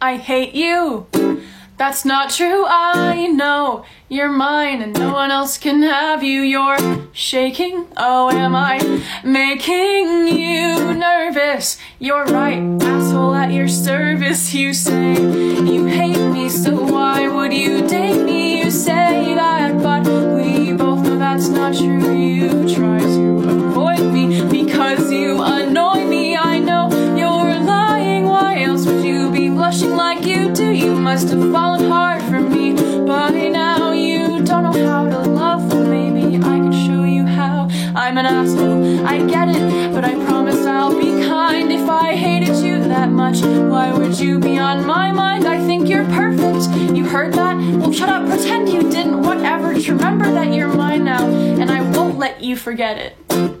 I hate you. That's not true, I know. You're mine and no one else can have you. You're shaking. Oh, am I making you nervous? You're right, asshole at your service. You say you hate me, so why would you date me? You say that, but we both know that's not true. You try must have fallen hard for me by now. You don't know how to love. Well, maybe I could show you how. I'm an asshole, I get it, but I promise I'll be kind if I hated you that much. Why would you be on my mind? I think you're perfect. You heard that? Well, shut up, pretend you didn't. Whatever. Just remember that you're mine now, and I won't let you forget it.